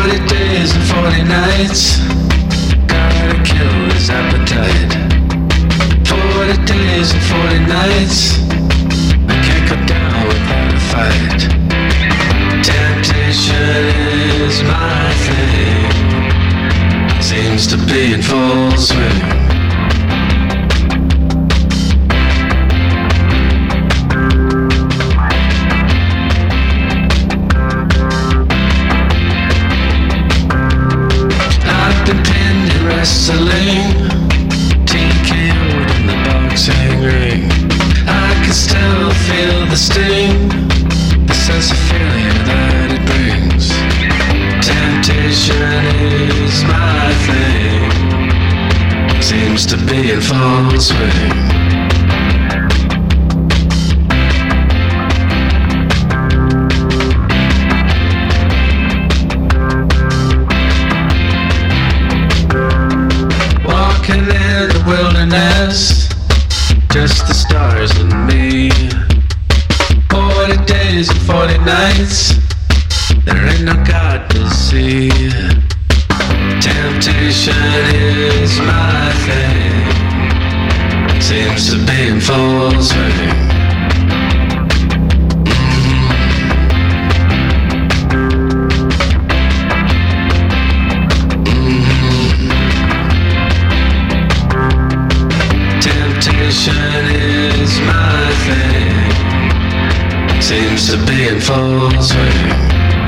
40 days and 40 nights. Gotta kill his appetite. 40 days and 40 nights. I can't go down without a fight. Temptation is my thing. Seems to be in full swing. Wrestling, TKO'd in the boxing ring. I can still feel the sting, the sense of failure that it brings. Temptation is my thing, seems to be in full swing. Wilderness, just the stars and me. 40 days and 40 nights, there ain't no God to see. Temptation is my Temptation is my thing. Seems to be in full swing.